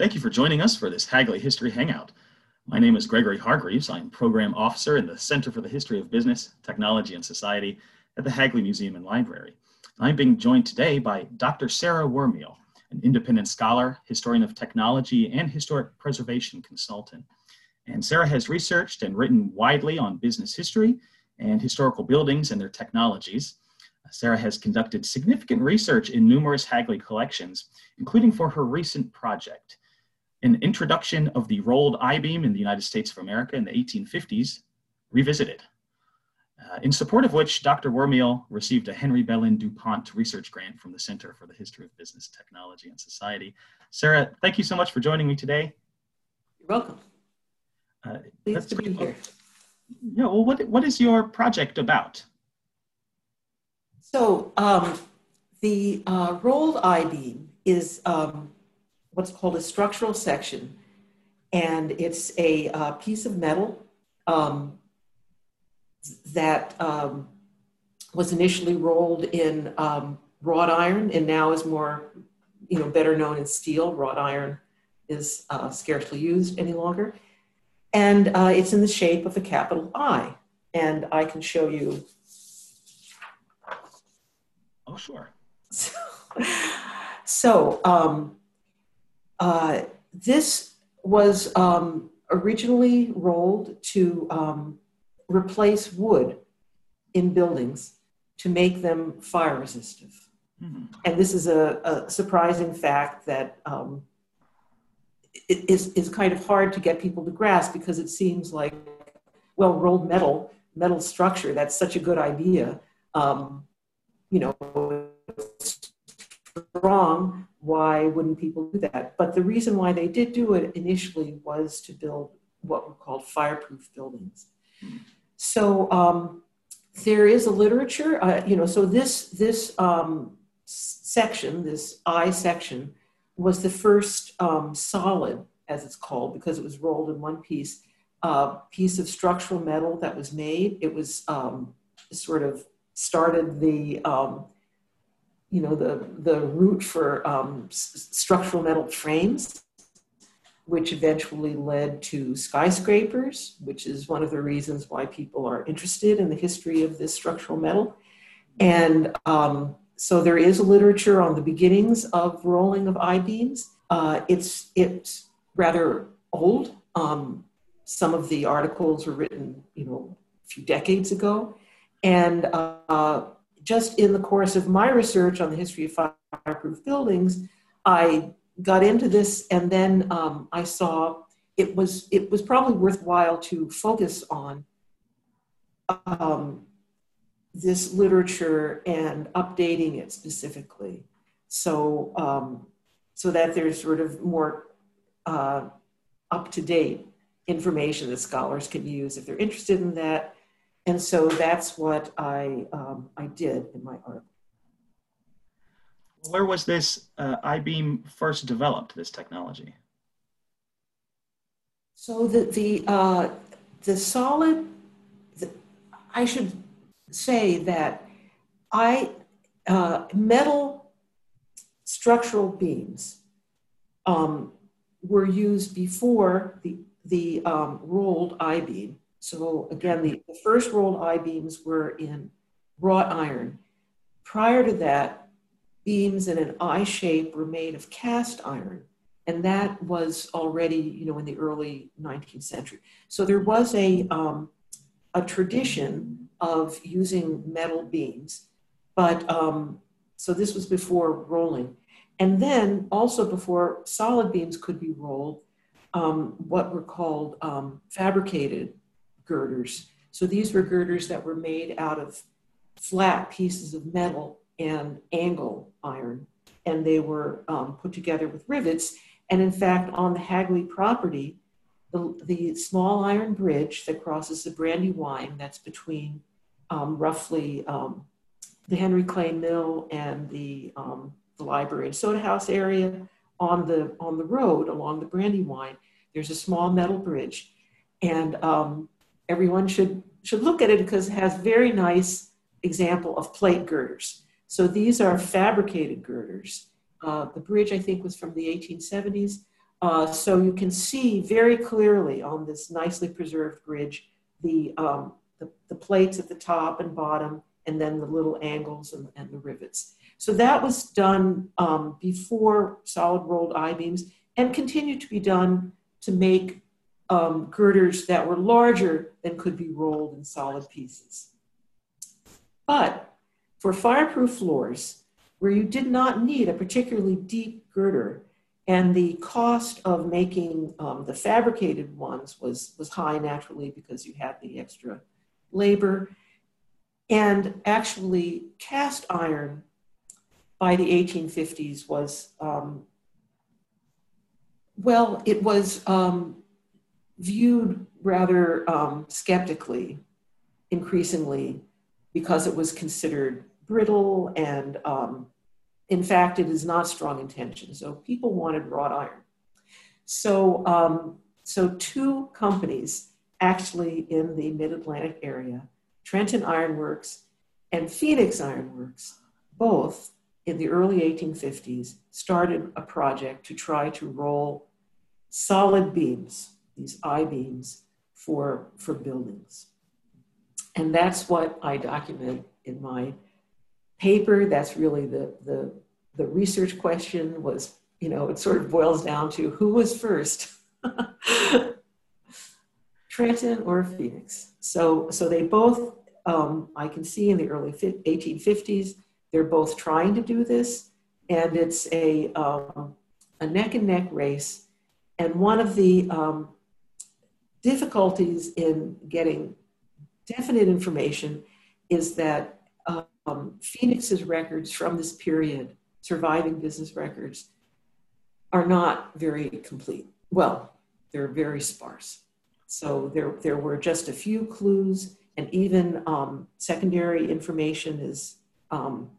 Thank you for joining us for this Hagley History Hangout. My name is Gregory Hargreaves. I'm Program Officer in the Center for the History of Business, Technology, and Society at the Hagley Museum and Library. I'm being joined today by Dr. Sarah Wermiel, an independent scholar, historian of technology, and historic preservation consultant. And Sarah has researched and written widely on business history and historical buildings and their technologies. Sarah has conducted significant research in numerous Hagley collections, including for her recent project, an introduction of the rolled I-beam in the United States of America in the 1850s, revisited. Uh, in support of which Dr. Wermiel received a Henry Belin DuPont research grant from the Center for the History of Business, Technology, and Society. Sarah, thank you so much for joining me today. You're welcome. Uh, Pleased to be here. Yeah, well, what, what is your project about? So, um, the uh, rolled I-beam is um, what's called a structural section, and it's a uh, piece of metal um, that um, was initially rolled in um, wrought iron and now is more, you know, better known as steel. Wrought iron is uh, scarcely used any longer. And uh, it's in the shape of a capital I. And I can show you. Oh, sure. So, so um, uh, this was um, originally rolled to um, replace wood in buildings to make them fire resistant. Mm-hmm. And this is a, a surprising fact that um, is, is kind of hard to get people to grasp because it seems like, well, rolled metal, metal structure, that's such a good idea. Um, you know, strong, why wouldn't people do that? But the reason why they did do it initially was to build what were called fireproof buildings. So um, there is a literature, uh, you know, so this, this um, section, this I section, was the first um, solid, as it's called, because it was rolled in one piece, uh, piece of structural metal that was made. It was um, sort of started the um, you know, the, the route for um, structural metal frames, which eventually led to skyscrapers, which is one of the reasons why people are interested in the history of this structural metal. And um, so there is literature on the beginnings of rolling of I-beams. Uh, it's, it's rather old. Um, some of the articles were written, you know, a few decades ago. And uh, just in the course of my research on the history of fireproof buildings, I got into this, and then um, I saw it was it was probably worthwhile to focus on um, this literature and updating it specifically, so um, so that there's sort of more uh, up to date information that scholars can use if they're interested in that and so that's what I, um, I did in my article. Where was this uh, I-beam first developed, this technology? So the, the, uh, the solid, the, I should say that I, uh, metal structural beams um, were used before the, the um, rolled I-beam so again, the, the first rolled I-beams were in wrought iron. Prior to that, beams in an I shape were made of cast iron. And that was already, you know, in the early 19th century. So there was a, um, a tradition of using metal beams. But um, so this was before rolling. And then also before solid beams could be rolled, um, what were called um, fabricated girders. So these were girders that were made out of flat pieces of metal and angle iron, and they were um, put together with rivets. And in fact, on the Hagley property, the, the small iron bridge that crosses the Brandywine, that's between um, roughly um, the Henry Clay Mill and the, um, the library and soda house area on the, on the road along the Brandywine, there's a small metal bridge. And um, everyone should should look at it because it has very nice example of plate girders. So these are fabricated girders. Uh, the bridge, I think, was from the 1870s. Uh, so you can see very clearly on this nicely preserved bridge the, um, the, the, plates at the top and bottom, and then the little angles and, and the rivets. So that was done um, before solid rolled I-beams and continued to be done to make um, girders that were larger than could be rolled in solid pieces. But for fireproof floors, where you did not need a particularly deep girder, and the cost of making um, the fabricated ones was, was high naturally because you had the extra labor. And actually, cast iron by the 1850s was, um, well, it was um, viewed rather um, skeptically, increasingly, because it was considered brittle and, um, in fact, it is not strong in tension. So people wanted wrought iron. So, um, so two companies actually in the Mid Atlantic area, Trenton Iron Works and Phoenix Iron Works, both in the early 1850s, started a project to try to roll solid beams these I-beams for, for buildings. And that's what I document in my paper. That's really the, the, the research question was, you know, it sort of boils down to who was first, Trenton or Phoenix. So, so they both, um, I can see in the early 1850s, they're both trying to do this. And it's a, um, a neck and neck race. And one of the um, difficulties in getting definite information is that um, Phoenix's records from this period, surviving business records, are not very complete. Well, they're very sparse. So there, there were just a few clues, and even um, secondary information is um,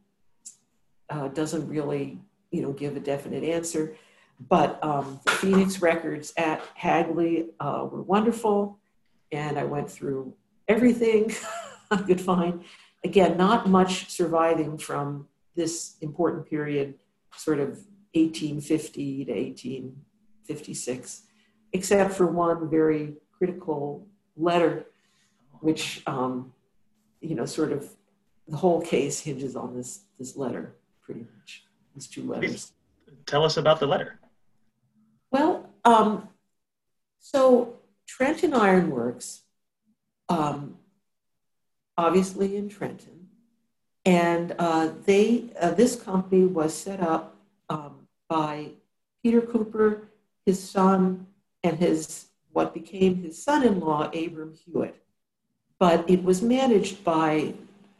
uh, doesn't really, you know, give a definite answer. But um, the Phoenix records at Hagley uh, were wonderful, and I went through everything I could find. Again, not much surviving from this important period, sort of 1850 to 1856, except for one very critical letter, which, um, you know, sort of the whole case hinges on this, this letter, pretty much, these two letters. Tell us about the letter. Well, um, so Trenton Ironworks, um, obviously in Trenton, and uh, they uh, this company was set up um, by Peter Cooper, his son, and his what became his son-in-law Abram Hewitt, but it was managed by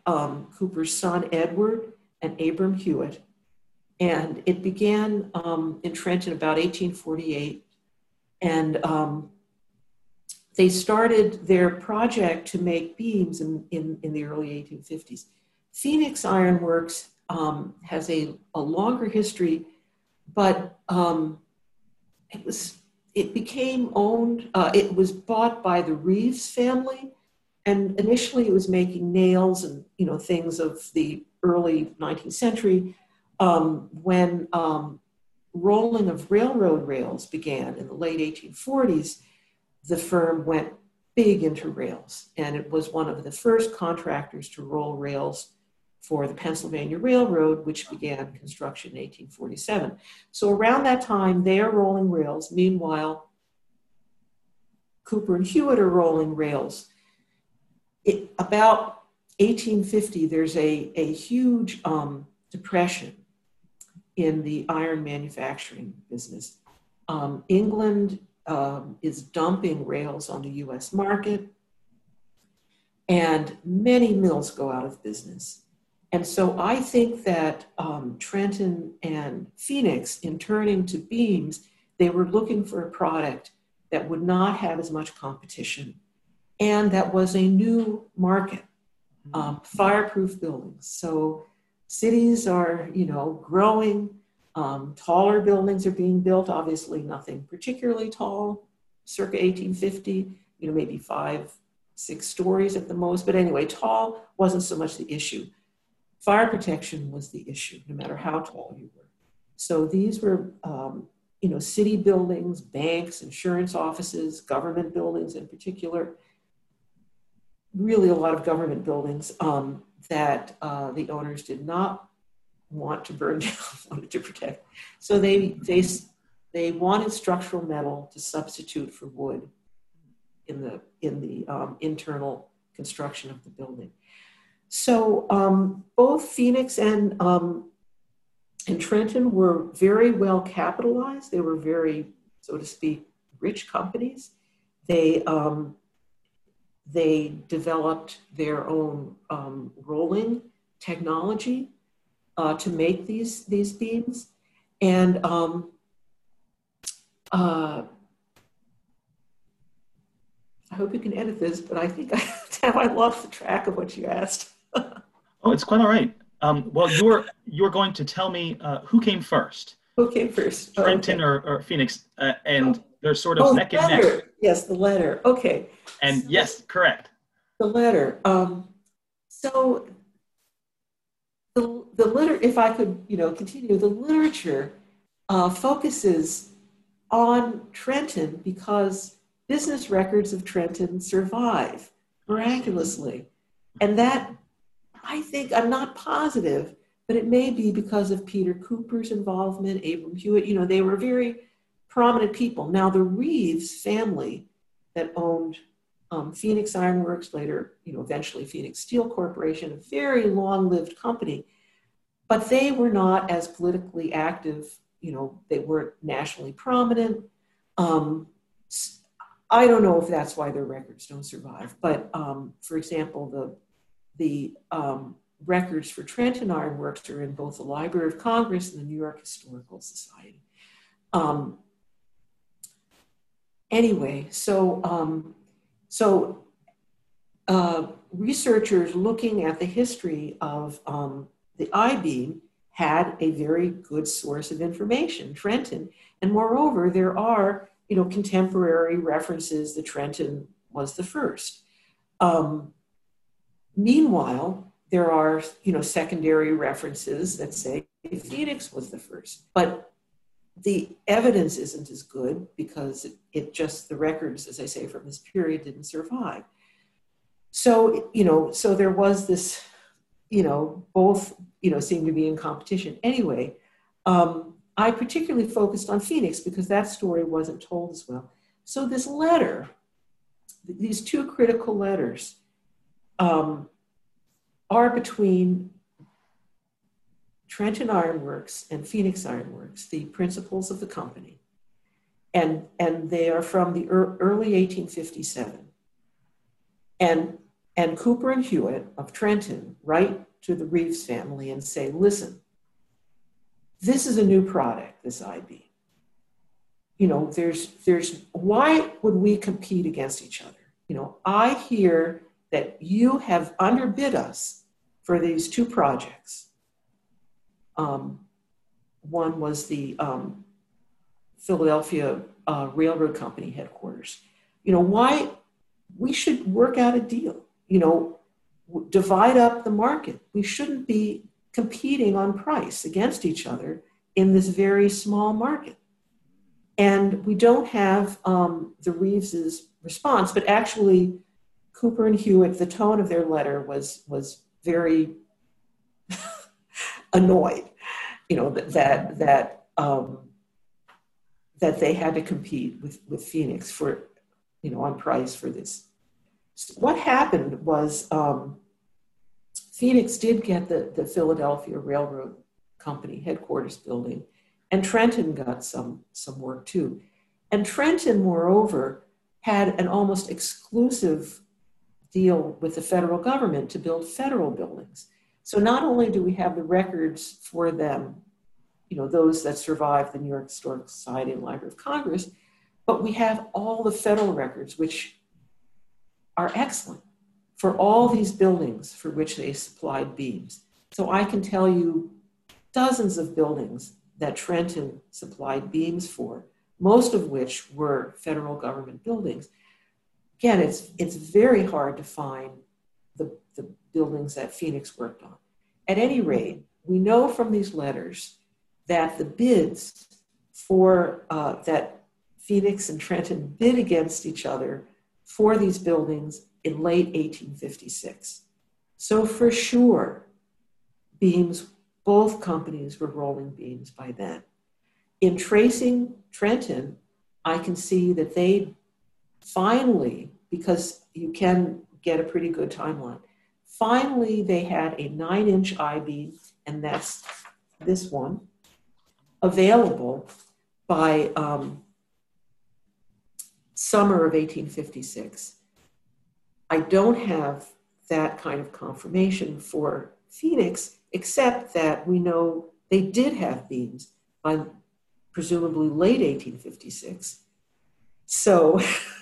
um, Cooper's son Edward and Abram Hewitt, and it began um, in Trenton about 1848. And um, they started their project to make beams in, in, in the early 1850s. Phoenix Ironworks um, has a, a longer history, but um, it was it became owned. Uh, it was bought by the Reeves family, and initially it was making nails and you know things of the early 19th century um, when um, rolling of railroad rails began in the late 1840s, the firm went big into rails, and it was one of the first contractors to roll rails for the Pennsylvania Railroad, which began construction in 1847. So around that time, they are rolling rails. Meanwhile, Cooper and Hewitt are rolling rails. It, about 1850, there's a, a huge um, depression in the iron manufacturing business. Um, England um, is dumping rails on the US market, and many mills go out of business. And so I think that um, Trenton and Phoenix, in turning to beams, they were looking for a product that would not have as much competition and that was a new market, um, fireproof buildings. So cities are, you know, growing. Um, taller buildings are being built, obviously nothing particularly tall, circa 1850, you know, maybe five, six stories at the most. But anyway, tall wasn't so much the issue. Fire protection was the issue, no matter how tall you were. So these were um, you know, city buildings, banks, insurance offices, government buildings in particular, really a lot of government buildings um, that uh, the owners did not want to burn down, wanted to protect. So they, they, they wanted structural metal to substitute for wood in the, in the um, internal construction of the building. So um, both Phoenix and um, and Trenton were very well capitalized. They were very, so to speak, rich companies. They um, they developed their own um, rolling technology uh, to make these these beams, and um, uh, I hope you can edit this, but I think I, I lost the track of what you asked. oh, it's quite all right. Um, well, you're you're going to tell me uh, who came first. Who came first? Oh, Trenton or, or, Phoenix, uh, and oh. they're sort of oh, neck and neck. Yes, the letter. Okay. And so, yes, correct. The letter. Um, so the the liter. If I could, you know, continue, the literature uh, focuses on Trenton because business records of Trenton survive miraculously, and that I think, I'm not positive, but it may be because of Peter Cooper's involvement, Abram Hewitt, you know, they were very prominent people. Now, the Reeves family that owned um, Phoenix Ironworks, later, you know, eventually Phoenix Steel Corporation, a very long lived company, but they were not as politically active, you know, they weren't nationally prominent. Um, I don't know if that's why their records don't survive, but um, for example, the the um, records for Trenton Ironworks are in both the Library of Congress and the New York Historical Society. Um, anyway, so um, so uh, researchers looking at the history of um, the I-beam had a very good source of information, Trenton, and moreover, there are you know contemporary references that Trenton was the first. Um, Meanwhile, there are you know secondary references that say Phoenix was the first, but the evidence isn't as good because it, just the records, as I say, from this period didn't survive. So you know, so there was this, you know, both you know seem to be in competition. Anyway, um, I particularly focused on Phoenix because that story wasn't told as well. So this letter, these two critical letters um, are between Trenton Ironworks and Phoenix Ironworks, the principals of the company. And, and they are from the early 1857. And, and Cooper and Hewitt of Trenton write to the Reeves family and say, listen, this is a new product, this I-beam. You know, there's, there's, why would we compete against each other? You know, I hear that you have underbid us for these two projects. Um, one was the um, Philadelphia uh, Railroad Company headquarters. You know, why we should work out a deal, you know, divide up the market. We shouldn't be competing on price against each other in this very small market. And we don't have um, the Reeves's response, but actually, Cooper and Hewitt, the tone of their letter was was very annoyed, you know, that that that, um, that they had to compete with with Phoenix for, you know, on price for this. So what happened was um, Phoenix did get the the Philadelphia Railroad Company headquarters building, and Trenton got some some work too, and Trenton, moreover, had an almost exclusive deal with the federal government to build federal buildings. So not only do we have the records for them, you know, those that survive the New York Historical Society and Library of Congress, but we have all the federal records, which are excellent for all these buildings for which they supplied beams. So I can tell you dozens of buildings that Trenton supplied beams for, most of which were federal government buildings again, it's, it's very hard to find the, the buildings that Phoenix worked on. At any rate, we know from these letters that the bids for uh, that Phoenix and Trenton bid against each other for these buildings in late 1856. So for sure, beams, both companies were rolling beams by then. In tracing Trenton, I can see that they finally, because you can get a pretty good timeline, finally they had a nine inch I beam, and that's this one, available by um, summer of 1856. I don't have that kind of confirmation for Phoenix, except that we know they did have beams by presumably late 1856. So,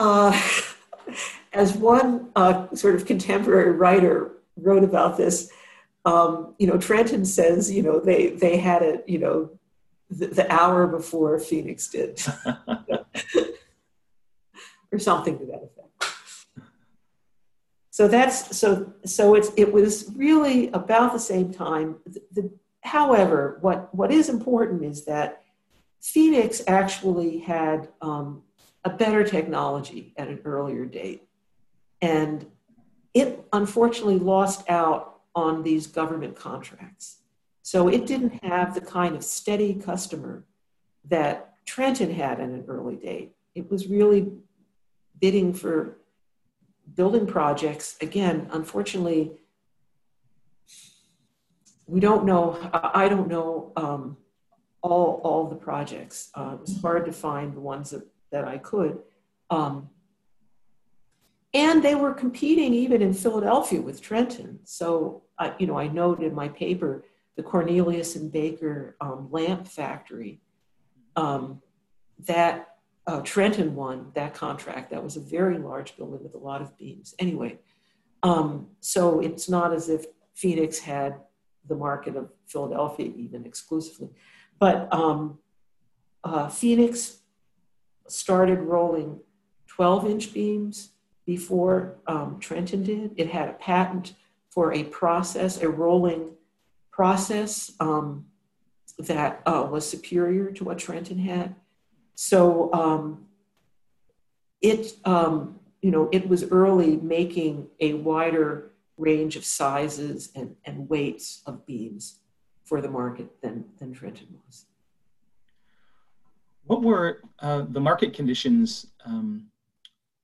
uh, as one uh, sort of contemporary writer wrote about this, um, you know, Trenton says, you know, they they had it, you know, the, the hour before Phoenix did, or something to that effect. So that's so so it's it was really about the same time. The, the, however, what what is important is that Phoenix actually had um, a better technology at an earlier date, and it unfortunately lost out on these government contracts. So it didn't have the kind of steady customer that Trenton had at an early date. It was really bidding for building projects. Again, unfortunately, we don't know, I don't know um, all, all the projects. Uh, it was hard to find the ones that, that I could. Um, and they were competing even in Philadelphia with Trenton. So, I, you know, I noted in my paper the Cornelius and Baker um, lamp factory. Um, that uh, Trenton won that contract. That was a very large building with a lot of beams. Anyway, um, so it's not as if Phoenix had the market of Philadelphia even exclusively, but um, uh, Phoenix started rolling 12 inch beams before um, Trenton did. It had a patent for a process, a rolling process um, that uh, was superior to what Trenton had. So um, it, um, you know, it was early making a wider range of sizes and, and weights of beams for the market than, than Trenton was. What were uh, the market conditions um,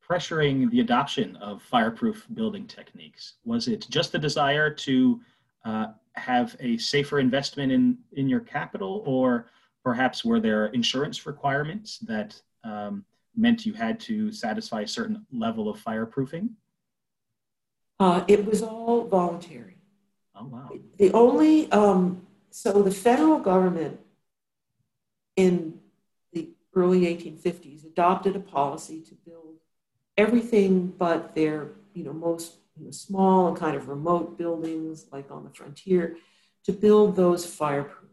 pressuring the adoption of fireproof building techniques? Was it just the desire to uh, have a safer investment in in your capital, or perhaps were there insurance requirements that um, meant you had to satisfy a certain level of fireproofing? Uh, it was all voluntary. Oh wow! The only um, so the federal government in early 1850s adopted a policy to build everything but their you know most you know, small and kind of remote buildings like on the frontier to build those fireproof.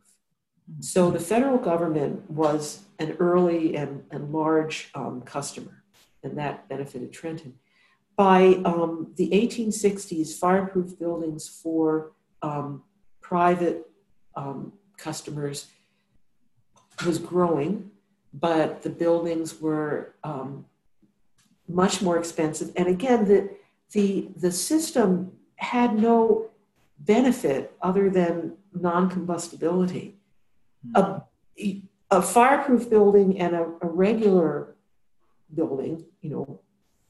So the federal government was an early and, and large um, customer, and that benefited Trenton. By um, the 1860s, fireproof buildings for um, private um, customers was growing, but the buildings were um, much more expensive. And again, the, the, the system had no benefit other than non-combustibility. Mm-hmm. A, a fireproof building and a, a regular building, you know,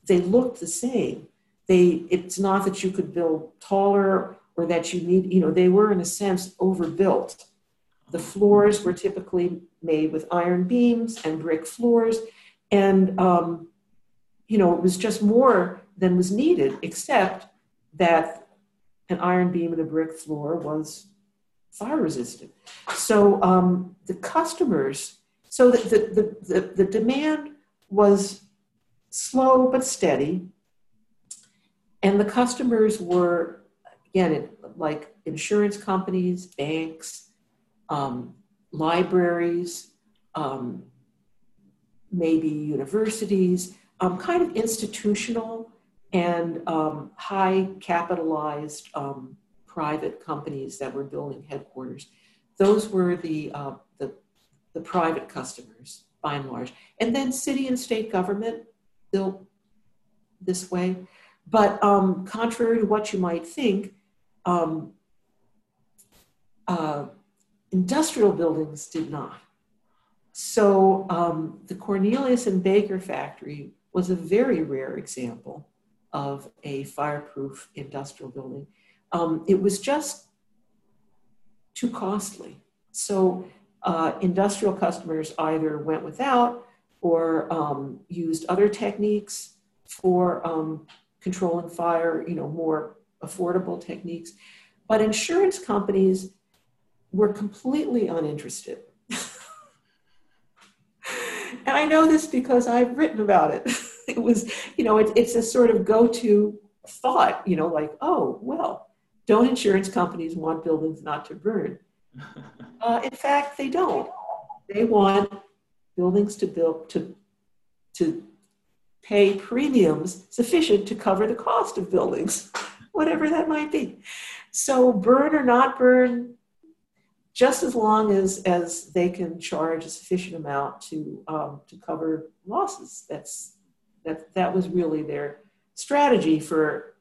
they looked the same. They, it's not that you could build taller or that you need, you know, they were in a sense overbuilt. The floors were typically made with iron beams and brick floors. And, um, you know, it was just more than was needed, except that an iron beam and a brick floor was fire resistant. So um, the customers, so the, the, the, the, demand was slow but steady. And the customers were, again, like insurance companies, banks, um, libraries, um, maybe universities, um, kind of institutional and um, high capitalized um, private companies that were building headquarters. Those were the, uh, the, the private customers by and large. And then city and state government built this way. But um, contrary to what you might think, um, uh, industrial buildings did not. So um, the Cornelius and Baker factory was a very rare example of a fireproof industrial building. Um, it was just too costly. So uh, industrial customers either went without or um, used other techniques for um, controlling fire, you know, more affordable techniques. But insurance companies were completely uninterested. and I know this because I've written about it. it was, you know, it, it's a sort of go to thought, you know, like, oh, well, don't insurance companies want buildings not to burn? Uh, in fact, they don't. They want buildings to build to to pay premiums sufficient to cover the cost of buildings, whatever that might be. So burn or not burn, just as long as as they can charge a sufficient amount to um, to cover losses. That's that that was really their strategy for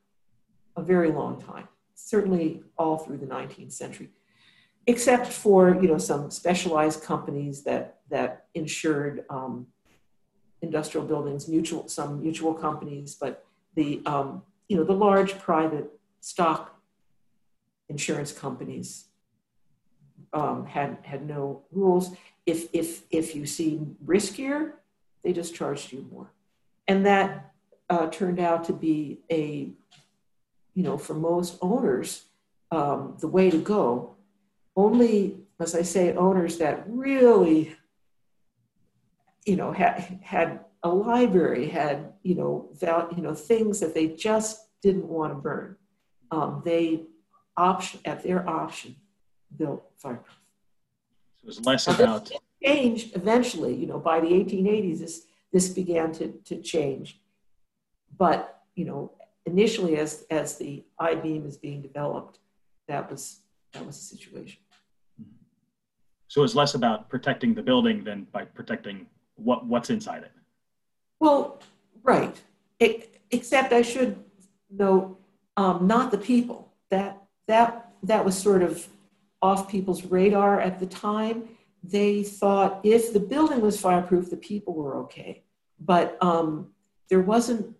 a very long time. Certainly all through the 19th century except for you know some specialized companies that that insured um, industrial buildings, mutual some mutual companies, but the um, you know the large private stock insurance companies um, had had no rules. If if if you seem riskier, they just charged you more, and that uh, turned out to be a you know for most owners um, the way to go only, as I say, owners that really, you know, had had a library, had you know, val, you know, things that they just didn't want to burn. Um, they option at their option built fireproof. So it was less about changed eventually. You know, by the 1880s, this this began to to change, but you know, initially as as the I beam is being developed, that was that was the situation. So it's less about protecting the building than by protecting what what's inside it. Well, right. It, except I should note, um, not the people. That that that was sort of off people's radar at the time. They thought if the building was fireproof, the people were okay. But um, there wasn't,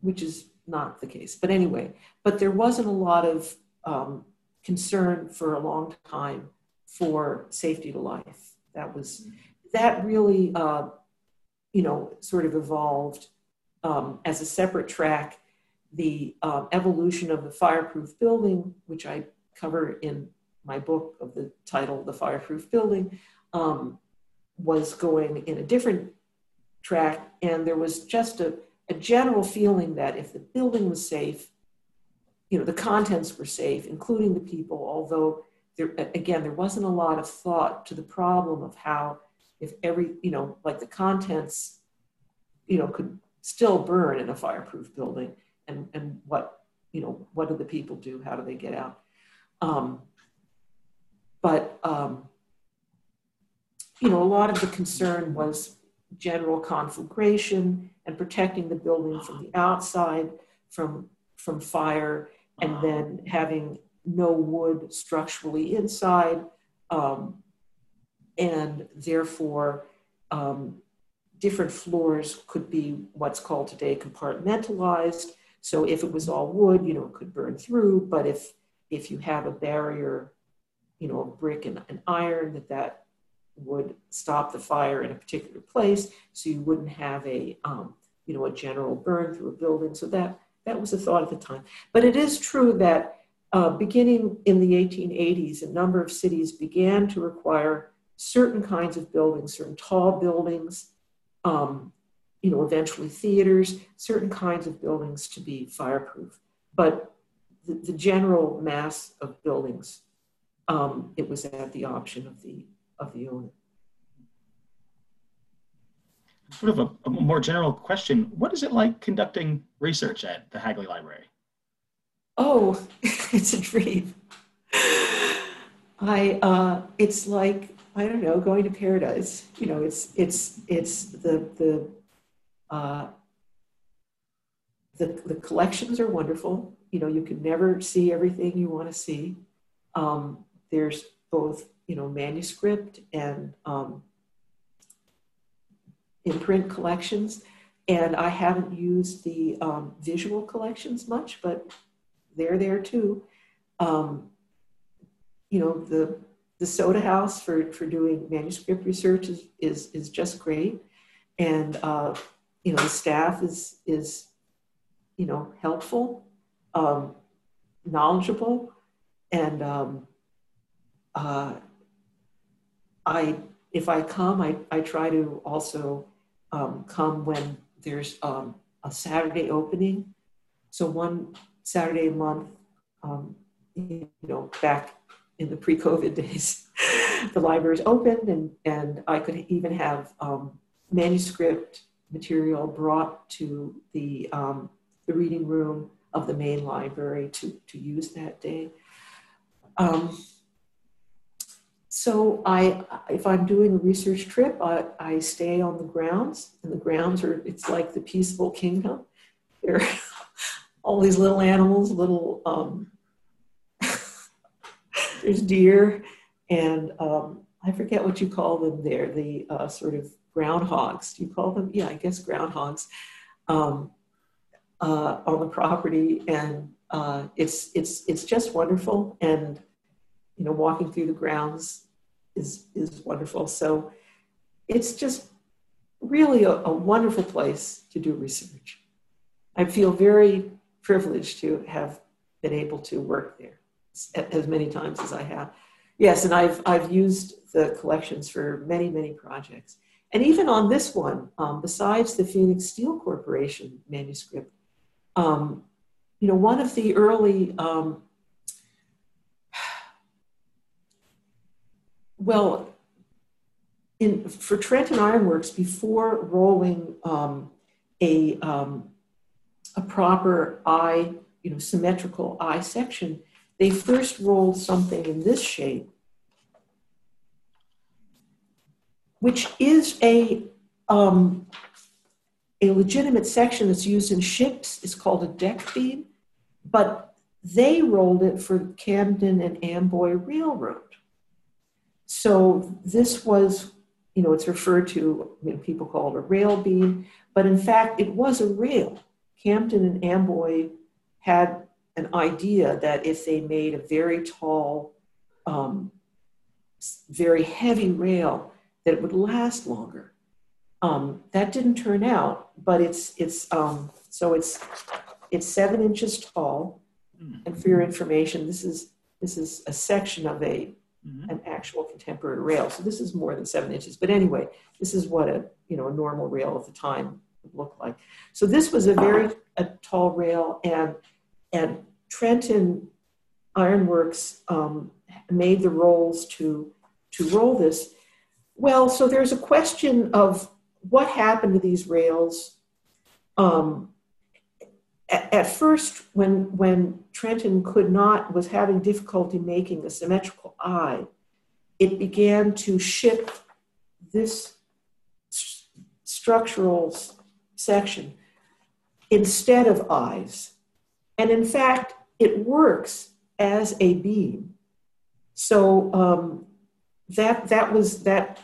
which is not the case. But anyway, but there wasn't a lot of um, concern for a long time for safety to life. That was that really, uh, you know, sort of evolved um, as a separate track. The uh, evolution of the fireproof building, which I cover in my book of the title "The Fireproof Building," um, was going in a different track, and there was just a, a general feeling that if the building was safe, you know, the contents were safe, including the people, although there, again, there wasn't a lot of thought to the problem of how, if every, you know, like the contents, you know, could still burn in a fireproof building and, and what, you know, what do the people do? How do they get out? Um, but, um, you know, a lot of the concern was general conflagration and protecting the building from the outside from, from fire and then having no wood structurally inside, um, and therefore um, different floors could be what's called today compartmentalized. So if it was all wood, you know, it could burn through. But if if you have a barrier, you know, a brick and an iron, that that would stop the fire in a particular place, so you wouldn't have a um, you know a general burn through a building. So that that was a thought at the time. But it is true that uh, beginning in the 1880s, a number of cities began to require certain kinds of buildings, certain tall buildings, um, you know, eventually theaters, certain kinds of buildings to be fireproof. But the, the general mass of buildings, um, it was at the option of the of the owner. Sort of a, a more general question: What is it like conducting research at the Hagley Library? Oh, it's a dream. I uh, it's like I don't know going to paradise. You know, it's it's it's the the uh, the the collections are wonderful. You know, you can never see everything you want to see. Um, there's both you know manuscript and um, imprint collections, and I haven't used the um, visual collections much, but they're there too. Um, you know, the the Soda House for, for doing manuscript research is, is, is just great. And, uh, you know, the staff is, is you know, helpful, um, knowledgeable. And um, uh, I, if I come, I, I try to also um, come when there's um, a Saturday opening. So one Saturday a month, um, you know, back in the pre-COVID days, the libraries opened and, and I could even have um, manuscript material brought to the, um, the reading room of the main library to, to use that day. Um, so I, if I'm doing a research trip, I, I stay on the grounds, and the grounds are, it's like the peaceful kingdom. There are all these little animals, little um, there's deer, and um, I forget what you call them there, the uh, sort of groundhogs. Do you call them? Yeah, I guess groundhogs um, uh, on the property, and uh, it's it's it's just wonderful. And you know, walking through the grounds is is wonderful. So it's just really a, a wonderful place to do research. I feel very privileged to have been able to work there as many times as I have. Yes, and I've, I've used the collections for many, many projects. And even on this one, um, besides the Phoenix Steel Corporation manuscript, um, you know, one of the early, um, well, in, for Trenton Ironworks, before rolling um, a, um, a proper I, you know, symmetrical I section, they first rolled something in this shape, which is a, um, a legitimate section that's used in ships. It's called a deck beam, but they rolled it for Camden and Amboy Railroad. So this was, you know, it's referred to, people call it a rail beam, but in fact, it was a rail. Camden and Amboy had an idea that if they made a very tall, um, very heavy rail, that it would last longer. Um, that didn't turn out, but it's it's um, so it's it's seven inches tall. Mm-hmm. And for your information, this is this is a section of a mm-hmm. an actual contemporary rail. So this is more than seven inches. But anyway, this is what a you know a normal rail of the time would look like. So this was a very a tall rail, and and Trenton Ironworks um, made the rolls to to roll this. Well, so there's a question of what happened to these rails. Um, at, at first, when when Trenton could not was having difficulty making a symmetrical I, it began to shift this st- structural section instead of eyes. And in fact, it works as a beam. So um, that that was that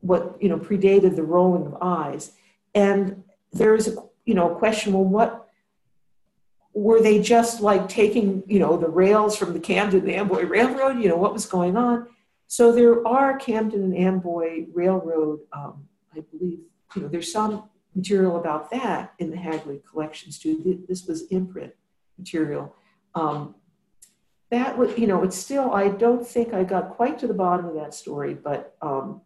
what you know predated the rolling of eyes. And there is a you know question: Well, what were they just like taking you know the rails from the Camden and Amboy Railroad? You know what was going on? So there are Camden and Amboy Railroad. Um, I believe you know there's some material about that in the Hagley collections too. This was imprint material. Um, that was, you know, it's still, I don't think I got quite to the bottom of that story, but, um,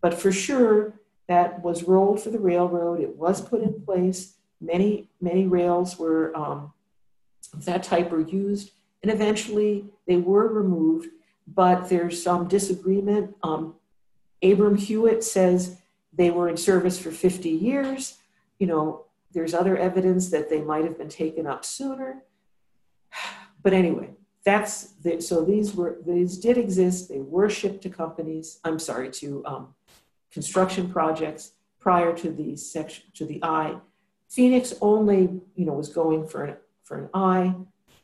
but for sure that was rolled for the railroad. It was put in place. Many, many rails were um, that type were used, and eventually they were removed. But there's some disagreement. Um, Abram Hewitt says they were in service for 50 years. You know, there's other evidence that they might have been taken up sooner but anyway, that's the, so these were these did exist. They were shipped to companies. I'm sorry to um, construction projects prior to the section to the I. Phoenix only you know was going for an for an I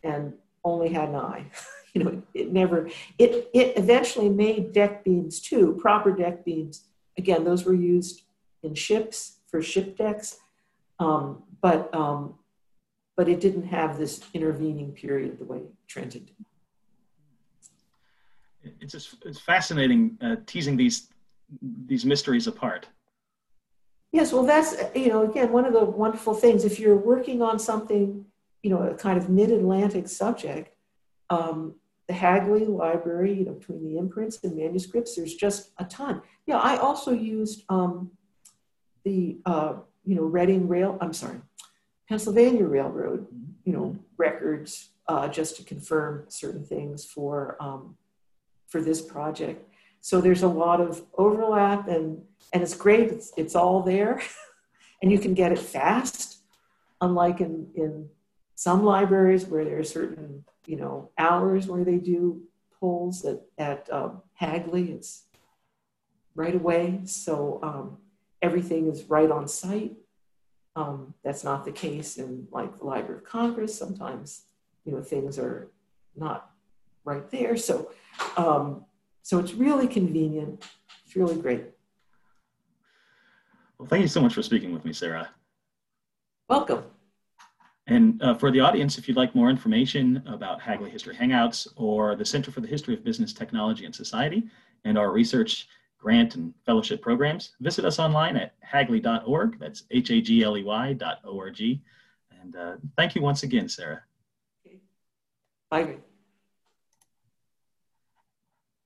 and only had an I. you know, it never it it eventually made deck beams too, proper deck beams. Again, those were used in ships for ship decks, um, but um, but it didn't have this intervening period the way Trenton did. It's just it's fascinating uh, teasing these these mysteries apart. Yes, well, that's you know again one of the wonderful things. If you're working on something, you know, a kind of mid-Atlantic subject, um, the Hagley Library, you know, between the imprints and manuscripts, there's just a ton. Yeah, I also used um, the, uh, you know, Reading Rail, I'm sorry, Pennsylvania Railroad, you know, records uh, just to confirm certain things for, um, for this project. So there's a lot of overlap and, and it's great. It's, it's all there and you can get it fast, unlike in, in some libraries where there are certain you know, hours where they do polls at, at um, Hagley. It's right away. So um, everything is right on site. Um, that's not the case in like the Library of Congress. Sometimes, you know, things are not right there. So, um, so it's really convenient. It's really great. Well, thank you so much for speaking with me, Sarah. Welcome. And uh, for the audience, if you'd like more information about Hagley History Hangouts or the Center for the History of Business, Technology, and Society and our research, grant, and fellowship programs, visit us online at hagley.org. That's H-A-G-L-E-Y dot O-R-G. And uh, thank you once again, Sarah. Okay. Bye.